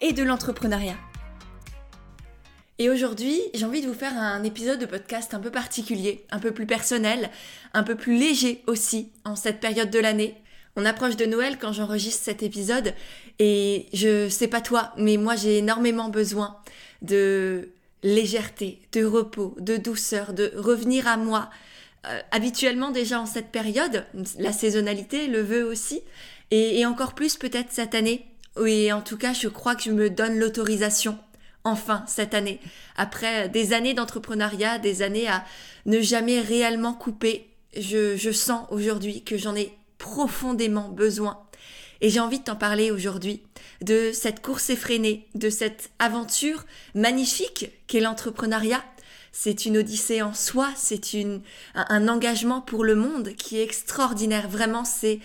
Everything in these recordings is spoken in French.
et de l'entrepreneuriat. Et aujourd'hui, j'ai envie de vous faire un épisode de podcast un peu particulier, un peu plus personnel, un peu plus léger aussi en cette période de l'année. On approche de Noël quand j'enregistre cet épisode et je sais pas toi, mais moi j'ai énormément besoin de légèreté, de repos, de douceur, de revenir à moi. Euh, habituellement déjà en cette période, la saisonnalité le veut aussi, et, et encore plus peut-être cette année oui, en tout cas, je crois que je me donne l'autorisation, enfin, cette année. Après des années d'entrepreneuriat, des années à ne jamais réellement couper, je, je sens aujourd'hui que j'en ai profondément besoin. Et j'ai envie de t'en parler aujourd'hui, de cette course effrénée, de cette aventure magnifique qu'est l'entrepreneuriat. C'est une odyssée en soi, c'est un engagement pour le monde qui est extraordinaire. Vraiment, c'est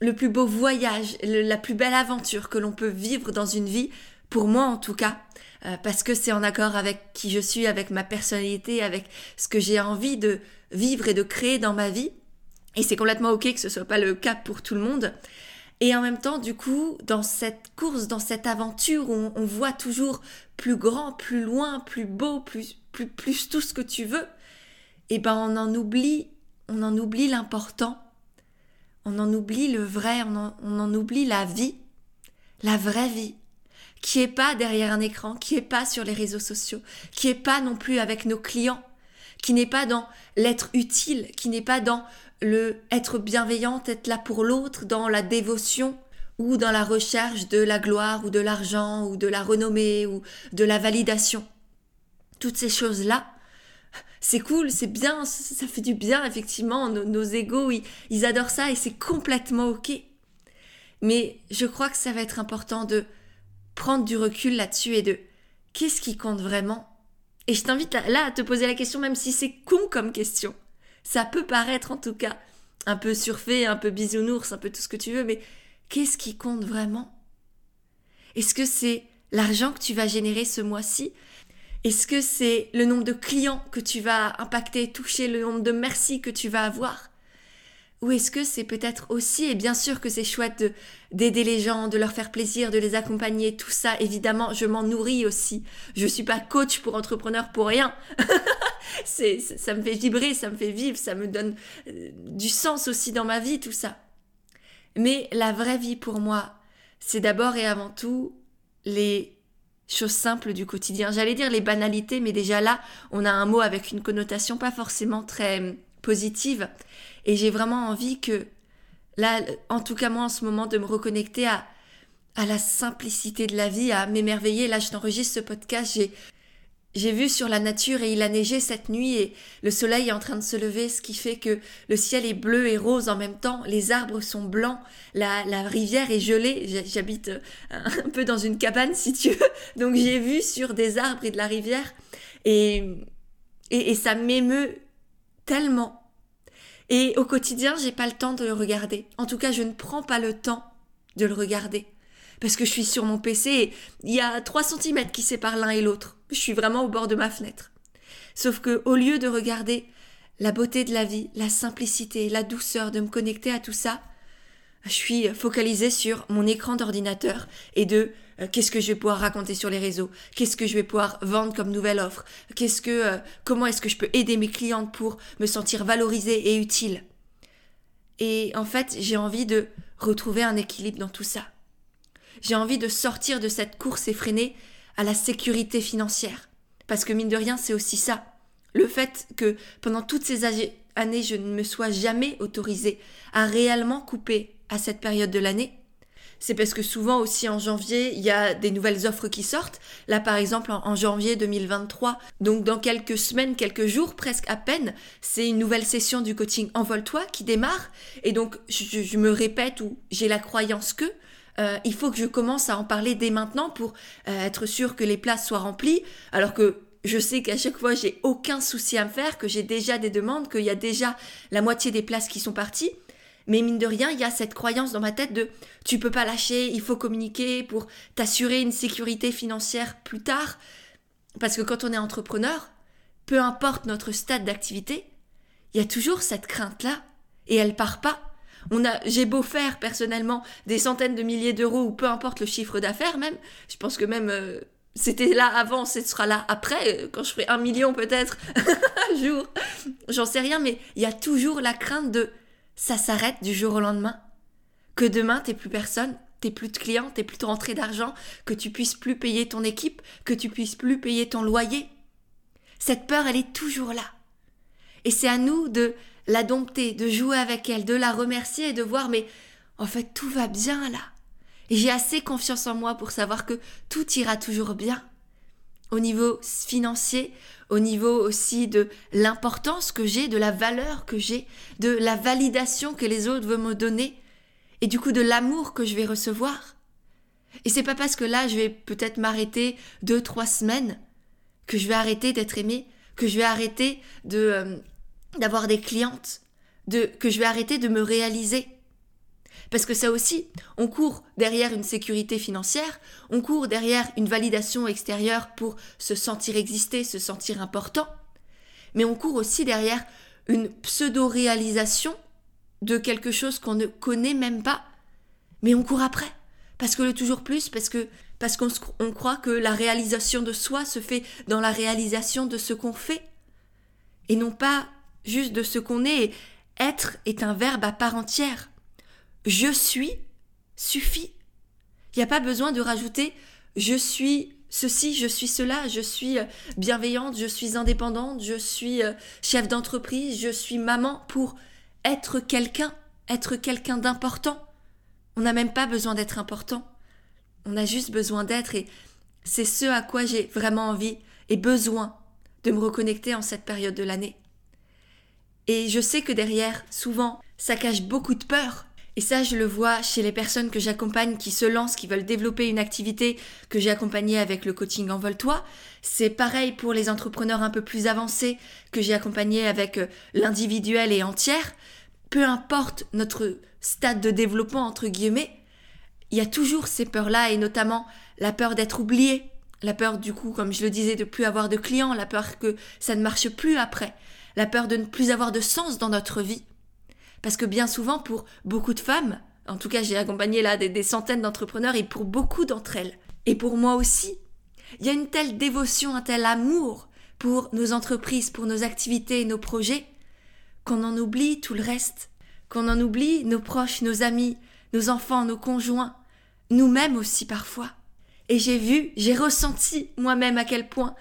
le plus beau voyage, la plus belle aventure que l'on peut vivre dans une vie, pour moi en tout cas, euh, parce que c'est en accord avec qui je suis, avec ma personnalité, avec ce que j'ai envie de vivre et de créer dans ma vie. Et c'est complètement ok que ce soit pas le cas pour tout le monde. Et en même temps, du coup, dans cette course, dans cette aventure où on, voit toujours plus grand, plus loin, plus beau, plus, plus, plus tout ce que tu veux, et eh ben on en oublie, on en oublie l'important on en oublie le vrai, on en, oublie la vie, la vraie vie, qui est pas derrière un écran, qui est pas sur les réseaux sociaux, qui est pas non plus avec nos clients, qui n'est pas dans l'être utile, qui n'est pas dans le être bienveillante, être là pour l'autre, dans la dévotion ou dans la recherche de la gloire ou de l'argent ou de la renommée ou de la validation. Toutes ces choses-là, c'est cool, c'est bien, ça fait du bien, effectivement, nos, nos égaux, ils, adorent ça et c'est complètement ok. Mais je crois que ça va être important de prendre du recul là-dessus et de qu'est-ce qui compte vraiment? Et je t'invite là à te poser la question, même si c'est con comme question. Ça peut paraître en tout cas un peu surfait, un peu bisounours, un peu tout ce que tu veux, mais qu'est-ce qui compte vraiment? Est-ce que c'est l'argent que tu vas générer ce mois-ci? Est-ce que c'est le nombre de clients que tu vas impacter, toucher, le nombre de merci que tu vas avoir? Ou est-ce que c'est peut-être aussi, et bien sûr que c'est chouette d'aider les gens, de leur faire plaisir, de les accompagner, tout ça, évidemment, je m'en nourris aussi. Je suis pas coach pour entrepreneur pour rien. c'est, ça me fait vibrer, ça me fait vivre, ça me donne euh, du sens aussi dans ma vie, tout ça. Mais la vraie vie pour moi, c'est d'abord et avant tout les choses simples du quotidien. J'allais dire les banalités, mais déjà là, on a un mot avec une connotation pas forcément très hum, positive. Et j'ai vraiment envie que, là, en tout cas moi en ce moment, de me reconnecter à, à la simplicité de la vie, à m'émerveiller. Là, je t'enregistre ce podcast, j'ai vu sur la nature et il a neigé cette nuit et le soleil est en train de se lever, ce qui fait que le ciel est bleu et rose en même temps, les arbres sont blancs, la, rivière est gelée, j'habite euh, un peu dans une cabane si tu veux, donc j'ai vu sur des arbres et de la rivière et, et, ça m'émeut tellement. Et au quotidien, j'ai pas le temps de le regarder. En tout cas, je ne prends pas le temps de le regarder parce que je suis sur mon PC et il y a 3 cm qui séparent l'un et l'autre. Je suis vraiment au bord de ma fenêtre. Sauf que au lieu de regarder la beauté de la vie, la simplicité, la douceur, de me connecter à tout ça, je suis focalisée sur mon écran d'ordinateur et de euh, qu'est-ce que je vais pouvoir raconter sur les réseaux, qu'est-ce que je vais pouvoir vendre comme nouvelle offre, qu'est-ce que euh, comment est-ce que je peux aider mes clientes pour me sentir valorisée et utile. Et en fait, j'ai envie de retrouver un équilibre dans tout ça. J'ai envie de sortir de cette course effrénée à la sécurité financière. Parce que mine de rien, c'est aussi ça. Le fait que pendant toutes ces années, je ne me sois jamais autorisée à réellement couper à cette période de l'année, c'est parce que souvent aussi en janvier, il y a des nouvelles offres qui sortent. Là, par exemple, en, janvier 2023, donc dans quelques semaines, quelques jours, presque à peine, c'est une nouvelle session du coaching Envole-toi qui démarre. Et donc, je, je me répète ou j'ai la croyance que euh, il faut que je commence à en parler dès maintenant pour euh, être sûr que les places soient remplies, alors que je sais qu'à chaque fois j'ai aucun souci à me faire, que j'ai déjà des demandes, qu'il y a déjà la moitié des places qui sont parties. Mais mine de rien, il y a cette croyance dans ma tête de tu peux pas lâcher, il faut communiquer pour t'assurer une sécurité financière plus tard. Parce que quand on est entrepreneur, peu importe notre stade d'activité, il y a toujours cette crainte-là et elle part pas. On a, j'ai beau faire personnellement des centaines de milliers d'euros ou peu importe le chiffre d'affaires même, je pense que même euh, c'était là avant, ce sera là après, euh, quand je ferai un million peut-être un jour, j'en sais rien, mais il y a toujours la crainte de ça s'arrête du jour au lendemain, que demain t'es plus personne, t'es plus de clients, t'es plus de rentrée d'argent, que tu puisses plus payer ton équipe, que tu puisses plus payer ton loyer. Cette peur, elle est toujours là. Et c'est à nous de la dompter, de jouer avec elle, de la remercier et de voir mais en fait tout va bien là. J'ai assez confiance en moi pour savoir que tout ira toujours bien. Au niveau financier, au niveau aussi de l'importance que j'ai, de la valeur que j'ai, de la validation que les autres veulent me donner, et du coup de l'amour que je vais recevoir. Et c'est pas parce que là je vais peut-être m'arrêter deux, trois semaines que je vais arrêter d'être aimée, que je vais arrêter de euh, d'avoir des clientes, de que je vais arrêter de me réaliser. Parce que ça aussi, on court derrière une sécurité financière, on court derrière une validation extérieure pour se sentir exister, se sentir important, mais on court aussi derrière une pseudo-réalisation de quelque chose qu'on ne connaît même pas, mais on court après. Parce que le toujours plus, parce que parce qu'on on croit que la réalisation de soi se fait dans la réalisation de ce qu'on fait, et non pas juste de ce qu'on est. Être est un verbe à part entière je suis suffit. Il n'y a pas besoin de rajouter je suis ceci, je suis cela, je suis euh, bienveillante, je suis indépendante, je suis euh, chef d'entreprise, je suis maman pour être quelqu'un, être quelqu'un d'important. On n'a même pas besoin d'être important. On a juste besoin d'être et c'est ce à quoi j'ai vraiment envie et besoin de me reconnecter en cette période de l'année. Et je sais que derrière, souvent, ça cache beaucoup de peur, et ça, je le vois chez les personnes que j'accompagne qui se lancent, qui veulent développer une activité que j'ai accompagnée avec le coaching Envole-toi. C'est pareil pour les entrepreneurs un peu plus avancés que j'ai accompagnés avec euh, l'individuel et entière. Peu importe notre stade de développement, entre guillemets, il y a toujours ces peurs-là et notamment la peur d'être oublié, la peur du coup, comme je le disais, de plus avoir de clients, la peur que ça ne marche plus après, la peur de ne plus avoir de sens dans notre vie. Parce que bien souvent, pour beaucoup de femmes, en tout cas j'ai accompagné là des, centaines d'entrepreneurs et pour beaucoup d'entre elles, et pour moi aussi, il y a une telle dévotion, un tel amour pour nos entreprises, pour nos activités nos projets, qu'on en oublie tout le reste, qu'on en oublie nos proches, nos amis, nos enfants, nos conjoints, nous-mêmes aussi parfois. Et j'ai vu, j'ai ressenti moi-même à quel point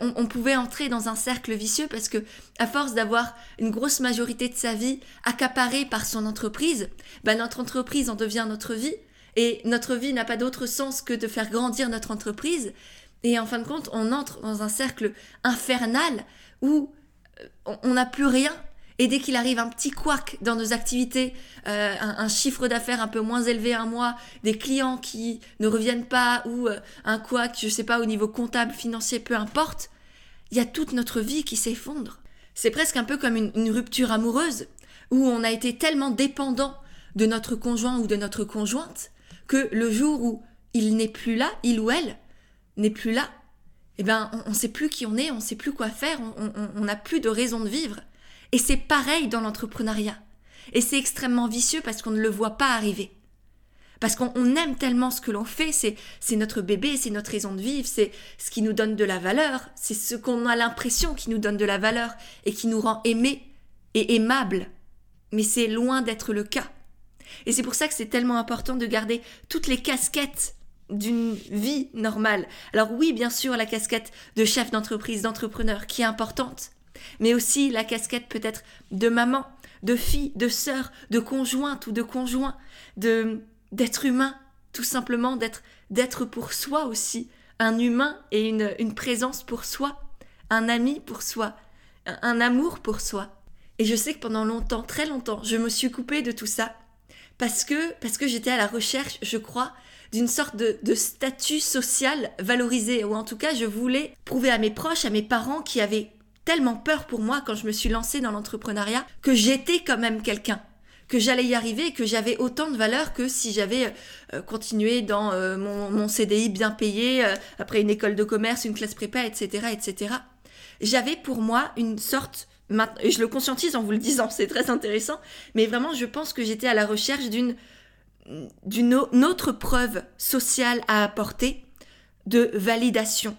on, pouvait entrer dans un cercle vicieux parce que, à force d'avoir une grosse majorité de sa vie accaparée par son entreprise, ben notre entreprise en devient notre vie et notre vie n'a pas d'autre sens que de faire grandir notre entreprise. Et en fin de compte, on entre dans un cercle infernal où euh, on n'a plus rien et dès qu'il arrive un petit couac dans nos activités, euh, un, chiffre d'affaires un peu moins élevé un mois, des clients qui ne reviennent pas ou euh, un couac, je sais pas, au niveau comptable, financier, peu importe, il y a toute notre vie qui s'effondre. C'est presque un peu comme une, rupture amoureuse où on a été tellement dépendant de notre conjoint ou de notre conjointe que le jour où il n'est plus là, il ou elle n'est plus là, eh ben on ne sait plus qui on est, on ne sait plus quoi faire, on n'a plus de raison de vivre. Et c'est pareil dans l'entrepreneuriat. Et c'est extrêmement vicieux parce qu'on ne le voit pas arriver. Parce qu'on aime tellement ce que l'on fait, c'est, notre bébé, c'est notre raison de vivre, c'est ce qui nous donne de la valeur, c'est ce qu'on a l'impression qui nous donne de la valeur et qui nous rend aimés et aimables. Mais c'est loin d'être le cas. Et c'est pour ça que c'est tellement important de garder toutes les casquettes d'une vie normale. Alors oui, bien sûr, la casquette de chef d'entreprise, d'entrepreneur, qui est importante mais aussi la casquette peut-être de maman, de fille, de sœur, de conjointe ou de conjoint, de d'être humain, tout simplement d'être d'être pour soi aussi, un humain et une, une présence pour soi, un ami pour soi, un, amour pour soi. Et je sais que pendant longtemps, très longtemps, je me suis coupée de tout ça parce que, parce que j'étais à la recherche, je crois, d'une sorte de, de, statut social valorisé, ou en tout cas je voulais prouver à mes proches, à mes parents qui avaient tellement peur pour moi quand je me suis lancée dans l'entrepreneuriat, que j'étais quand même quelqu'un que j'allais y arriver que j'avais autant de valeur que si j'avais euh, continué dans euh, mon, mon, CDI bien payé, euh, après une école de commerce, une classe prépa, etc., etc. J'avais pour moi une sorte, et je le conscientise en vous le disant, c'est très intéressant, mais vraiment je pense que j'étais à la recherche d'une autre preuve sociale à apporter de validation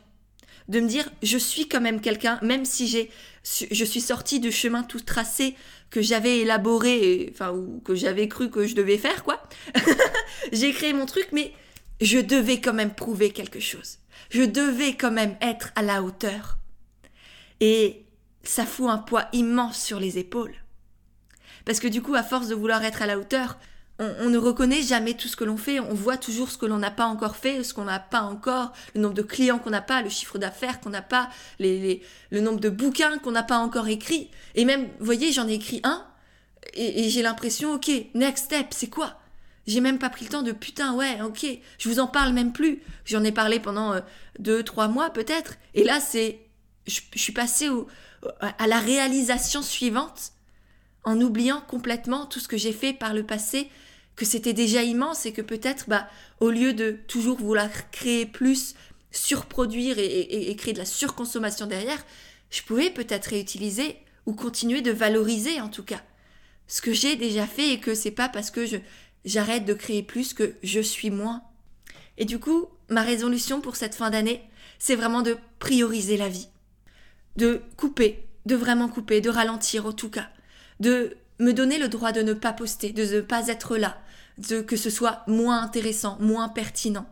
de me dire je suis quand même quelqu'un, même si j'ai je suis sortie du chemin tout tracé que j'avais élaboré, enfin ou que j'avais cru que je devais faire quoi. j'ai créé mon truc, mais je devais quand même prouver quelque chose. Je devais quand même être à la hauteur. Et ça fout un poids immense sur les épaules. Parce que du coup, à force de vouloir être à la hauteur, on, ne reconnaît jamais tout ce que l'on fait, on voit toujours ce que l'on n'a pas encore fait, ce qu'on n'a pas encore, le nombre de clients qu'on n'a pas, le chiffre d'affaires qu'on n'a pas, les, le nombre de bouquins qu'on n'a pas encore écrits. Et même, vous voyez, j'en ai écrit un, et, j'ai l'impression, ok, next step, c'est quoi? J'ai même pas pris le temps de putain, ouais, ok, je vous en parle même plus. J'en ai parlé pendant euh, deux, trois mois peut-être, et là c'est, je, suis passée au, à la réalisation suivante en oubliant complètement tout ce que j'ai fait par le passé que c'était déjà immense et que peut-être, bah, au lieu de toujours vouloir créer plus, surproduire et, créer de la surconsommation derrière, je pouvais peut-être réutiliser ou continuer de valoriser en tout cas ce que j'ai déjà fait et que c'est pas parce que je j'arrête de créer plus que je suis moins. Et du coup, ma résolution pour cette fin d'année, c'est vraiment de prioriser la vie. De couper, de vraiment couper, de ralentir en tout cas. De me donner le droit de ne pas poster, de ne pas être là, de que ce soit moins intéressant, moins pertinent.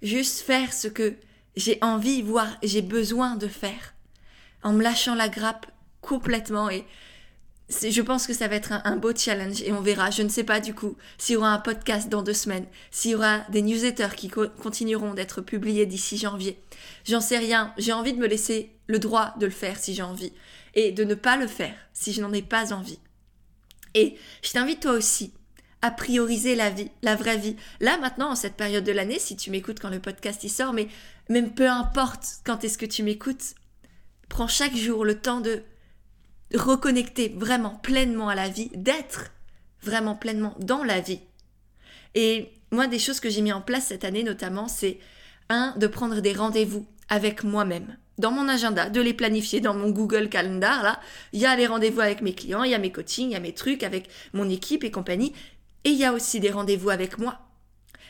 Juste faire ce que j'ai envie, voire j'ai besoin de faire, en me lâchant la grappe complètement et je pense que ça va être un, beau challenge et on verra. Je ne sais pas du coup s'il y aura un podcast dans deux semaines, s'il y aura des newsletters qui continueront d'être publiés d'ici janvier. J'en sais rien. J'ai envie de me laisser le droit de le faire si j'ai envie et de ne pas le faire si je n'en ai pas envie. Et je t'invite toi aussi à prioriser la vie, la vraie vie. Là maintenant, en cette période de l'année, si tu m'écoutes quand le podcast y sort, mais même peu importe quand est-ce que tu m'écoutes, prends chaque jour le temps de reconnecter vraiment pleinement à la vie, d'être vraiment pleinement dans la vie. Et moi, des choses que j'ai mis en place cette année notamment, c'est un, de prendre des rendez-vous avec moi-même dans mon agenda, de les planifier dans mon Google Calendar. Là, il y a les rendez-vous avec mes clients, il y a mes coachings, il y a mes trucs avec mon équipe et compagnie. Et il y a aussi des rendez-vous avec moi,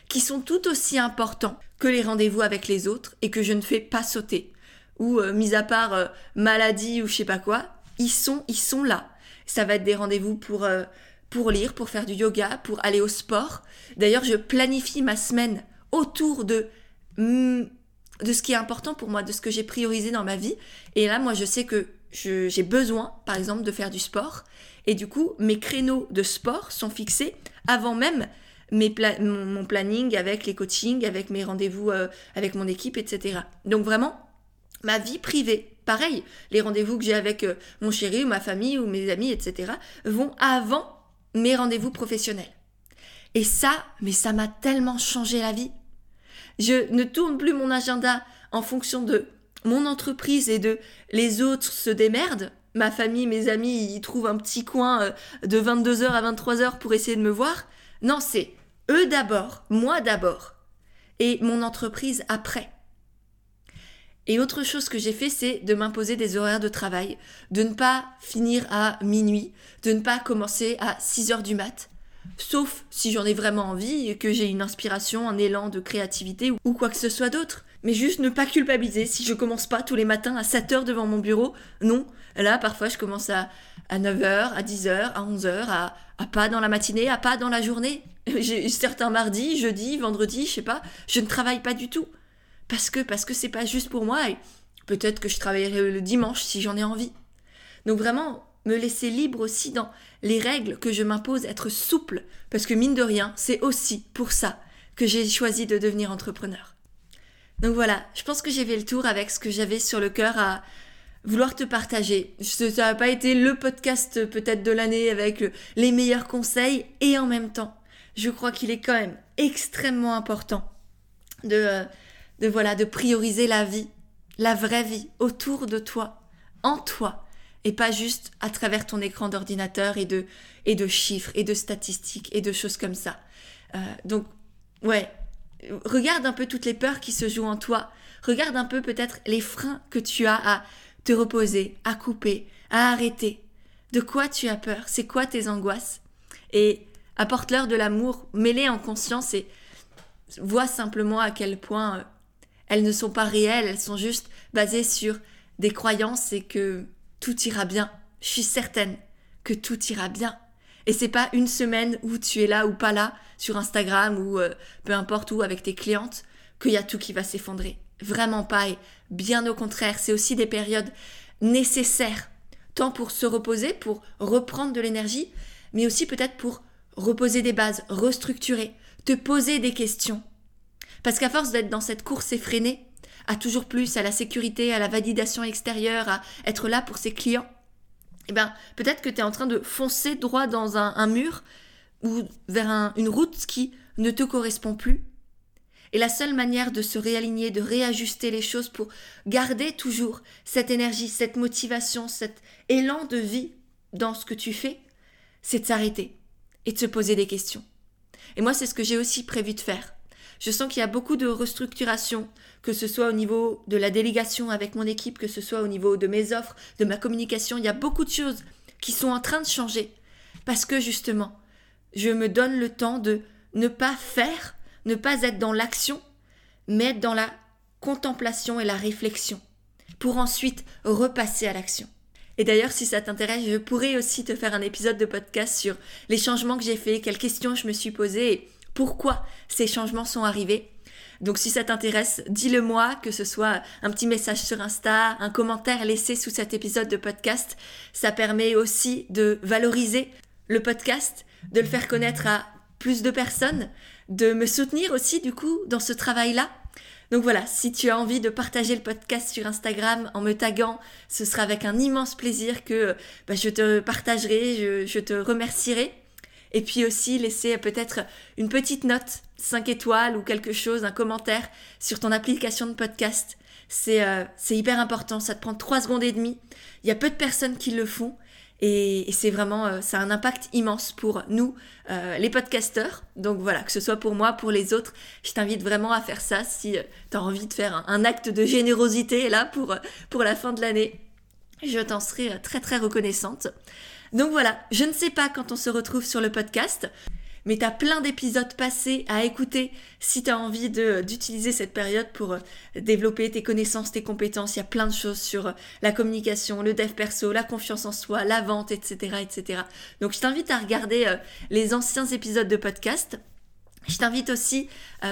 qui sont tout aussi importants que les rendez-vous avec les autres et que je ne fais pas sauter. Ou, euh, mis à part euh, maladie ou je sais pas quoi, ils sont, ils sont là. Ça va être des rendez-vous pour, euh, pour lire, pour faire du yoga, pour aller au sport. D'ailleurs, je planifie ma semaine autour de hmm, de ce qui est important pour moi, de ce que j'ai priorisé dans ma vie. Et là, moi, je sais que j'ai besoin, par exemple, de faire du sport. Et du coup, mes créneaux de sport sont fixés avant même mon, planning avec les coachings, avec mes rendez-vous euh, avec mon équipe, etc. Donc vraiment, ma vie privée, pareil, les rendez-vous que j'ai avec euh, mon chéri ou ma famille ou mes amis, etc., vont avant mes rendez-vous professionnels. Et ça, mais ça m'a tellement changé la vie. Je ne tourne plus mon agenda en fonction de mon entreprise et de les autres se démerdent. Ma famille, mes amis, ils trouvent un petit coin euh, de 22h à 23h pour essayer de me voir. Non, c'est eux d'abord, moi d'abord, et mon entreprise après. Et autre chose que j'ai fait, c'est de m'imposer des horaires de travail, de ne pas finir à minuit, de ne pas commencer à 6 heures du mat, sauf si j'en ai vraiment envie et que j'ai une inspiration, un élan de créativité ou quoi que ce soit d'autre. Mais juste ne pas culpabiliser si je commence pas tous les matins à 7 heures devant mon bureau. Non, là parfois je commence à, à 9 heures, à 10 heures, à 11 heures, à, à pas dans la matinée, à pas dans la journée. J'ai certains mardis, jeudi, vendredi, je sais pas, je ne travaille pas du tout. Parce que parce que c'est pas juste pour moi et peut-être que je travaillerai le dimanche si j'en ai envie. Donc vraiment, me laisser libre aussi dans les règles que je m'impose, être souple, parce que mine de rien, c'est aussi pour ça que j'ai choisi de devenir entrepreneur. Donc voilà, je pense que j'ai fait le tour avec ce que j'avais sur le cœur à vouloir te partager. Ça n'a pas été le podcast peut-être de l'année avec les meilleurs conseils et en même temps, je crois qu'il est quand même extrêmement important de, euh, de, voilà, de prioriser la vie, la vraie vie autour de toi, en toi, et pas juste à travers ton écran d'ordinateur et de, et de chiffres et de statistiques et de choses comme ça. Euh, donc, ouais, regarde un peu toutes les peurs qui se jouent en toi. Regarde un peu peut-être les freins que tu as à te reposer, à couper, à arrêter. De quoi tu as peur? C'est quoi tes angoisses? Et apporte-leur de l'amour, mets-les en conscience et vois simplement à quel point euh, elles ne sont pas réelles, elles sont juste basées sur des croyances et que tout ira bien. Je suis certaine que tout ira bien. Et c'est pas une semaine où tu es là ou pas là sur Instagram ou euh, peu importe où avec tes clientes qu'il y a tout qui va s'effondrer. Vraiment pas. Et bien au contraire, c'est aussi des périodes nécessaires, tant pour se reposer, pour reprendre de l'énergie, mais aussi peut-être pour reposer des bases, restructurer, te poser des questions. Parce qu'à force d'être dans cette course effrénée, à toujours plus, à la sécurité, à la validation extérieure, à être là pour ses clients, eh bien, peut-être que tu es en train de foncer droit dans un, mur ou vers une route qui ne te correspond plus. Et la seule manière de se réaligner, de réajuster les choses pour garder toujours cette énergie, cette motivation, cet élan de vie dans ce que tu fais, c'est de s'arrêter et de se poser des questions. Et moi, c'est ce que j'ai aussi prévu de faire. Je sens qu'il y a beaucoup de restructuration, que ce soit au niveau de la délégation avec mon équipe, que ce soit au niveau de mes offres, de ma communication. Il y a beaucoup de choses qui sont en train de changer. Parce que justement, je me donne le temps de ne pas faire, ne pas être dans l'action, mais être dans la contemplation et la réflexion, pour ensuite repasser à l'action. Et d'ailleurs, si ça t'intéresse, je pourrais aussi te faire un épisode de podcast sur les changements que j'ai faits, quelles questions je me suis posées pourquoi ces changements sont arrivés. Donc si ça t'intéresse, dis-le moi, que ce soit un petit message sur Insta, un commentaire laissé sous cet épisode de podcast. Ça permet aussi de valoriser le podcast, de le faire connaître à plus de personnes, de me soutenir aussi du coup dans ce travail-là. Donc voilà, si tu as envie de partager le podcast sur Instagram en me taguant, ce sera avec un immense plaisir que bah, je te partagerai, je te remercierai. Et puis aussi laisser peut-être une petite note, 5 étoiles ou quelque chose, un commentaire sur ton application de podcast. C'est euh, hyper important, ça te prend 3 secondes et demie. Il y a peu de personnes qui le font. Et, c'est vraiment, euh, ça a un impact immense pour nous, euh, les podcasteurs. Donc voilà, que ce soit pour moi, pour les autres, je t'invite vraiment à faire ça si tu as envie de faire un, un, acte de générosité là pour, pour la fin de l'année. Je t'en serai très très reconnaissante. Donc voilà, je ne sais pas quand on se retrouve sur le podcast, mais tu as plein d'épisodes passés à écouter si tu as envie d'utiliser cette période pour euh, développer tes connaissances, tes compétences. Il y a plein de choses sur euh, la communication, le dev perso, la confiance en soi, la vente, etc. etc. Donc je t'invite à regarder euh, les anciens épisodes de podcast. Je t'invite aussi,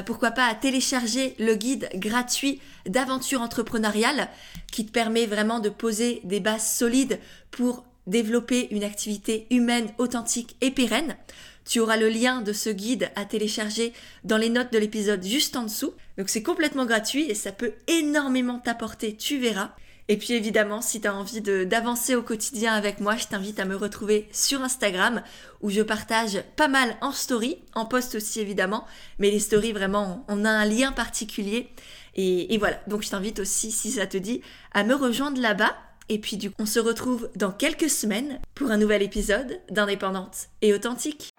pourquoi pas, à télécharger le guide gratuit d'aventure entrepreneuriale qui te permet vraiment de poser des bases solides pour développer une activité humaine authentique et pérenne. Tu auras le lien de ce guide à télécharger dans les notes de l'épisode juste en dessous. Donc c'est complètement gratuit et ça peut énormément t'apporter, tu verras. Et puis évidemment, si tu as envie d'avancer au quotidien avec moi, je t'invite à me retrouver sur Instagram où je partage pas mal en story, en post aussi évidemment, mais les stories vraiment, on a un lien particulier. Et, et voilà, donc je t'invite aussi, si ça te dit, à me rejoindre là-bas. Et puis du coup, on se retrouve dans quelques semaines pour un nouvel épisode d'Indépendante et Authentique.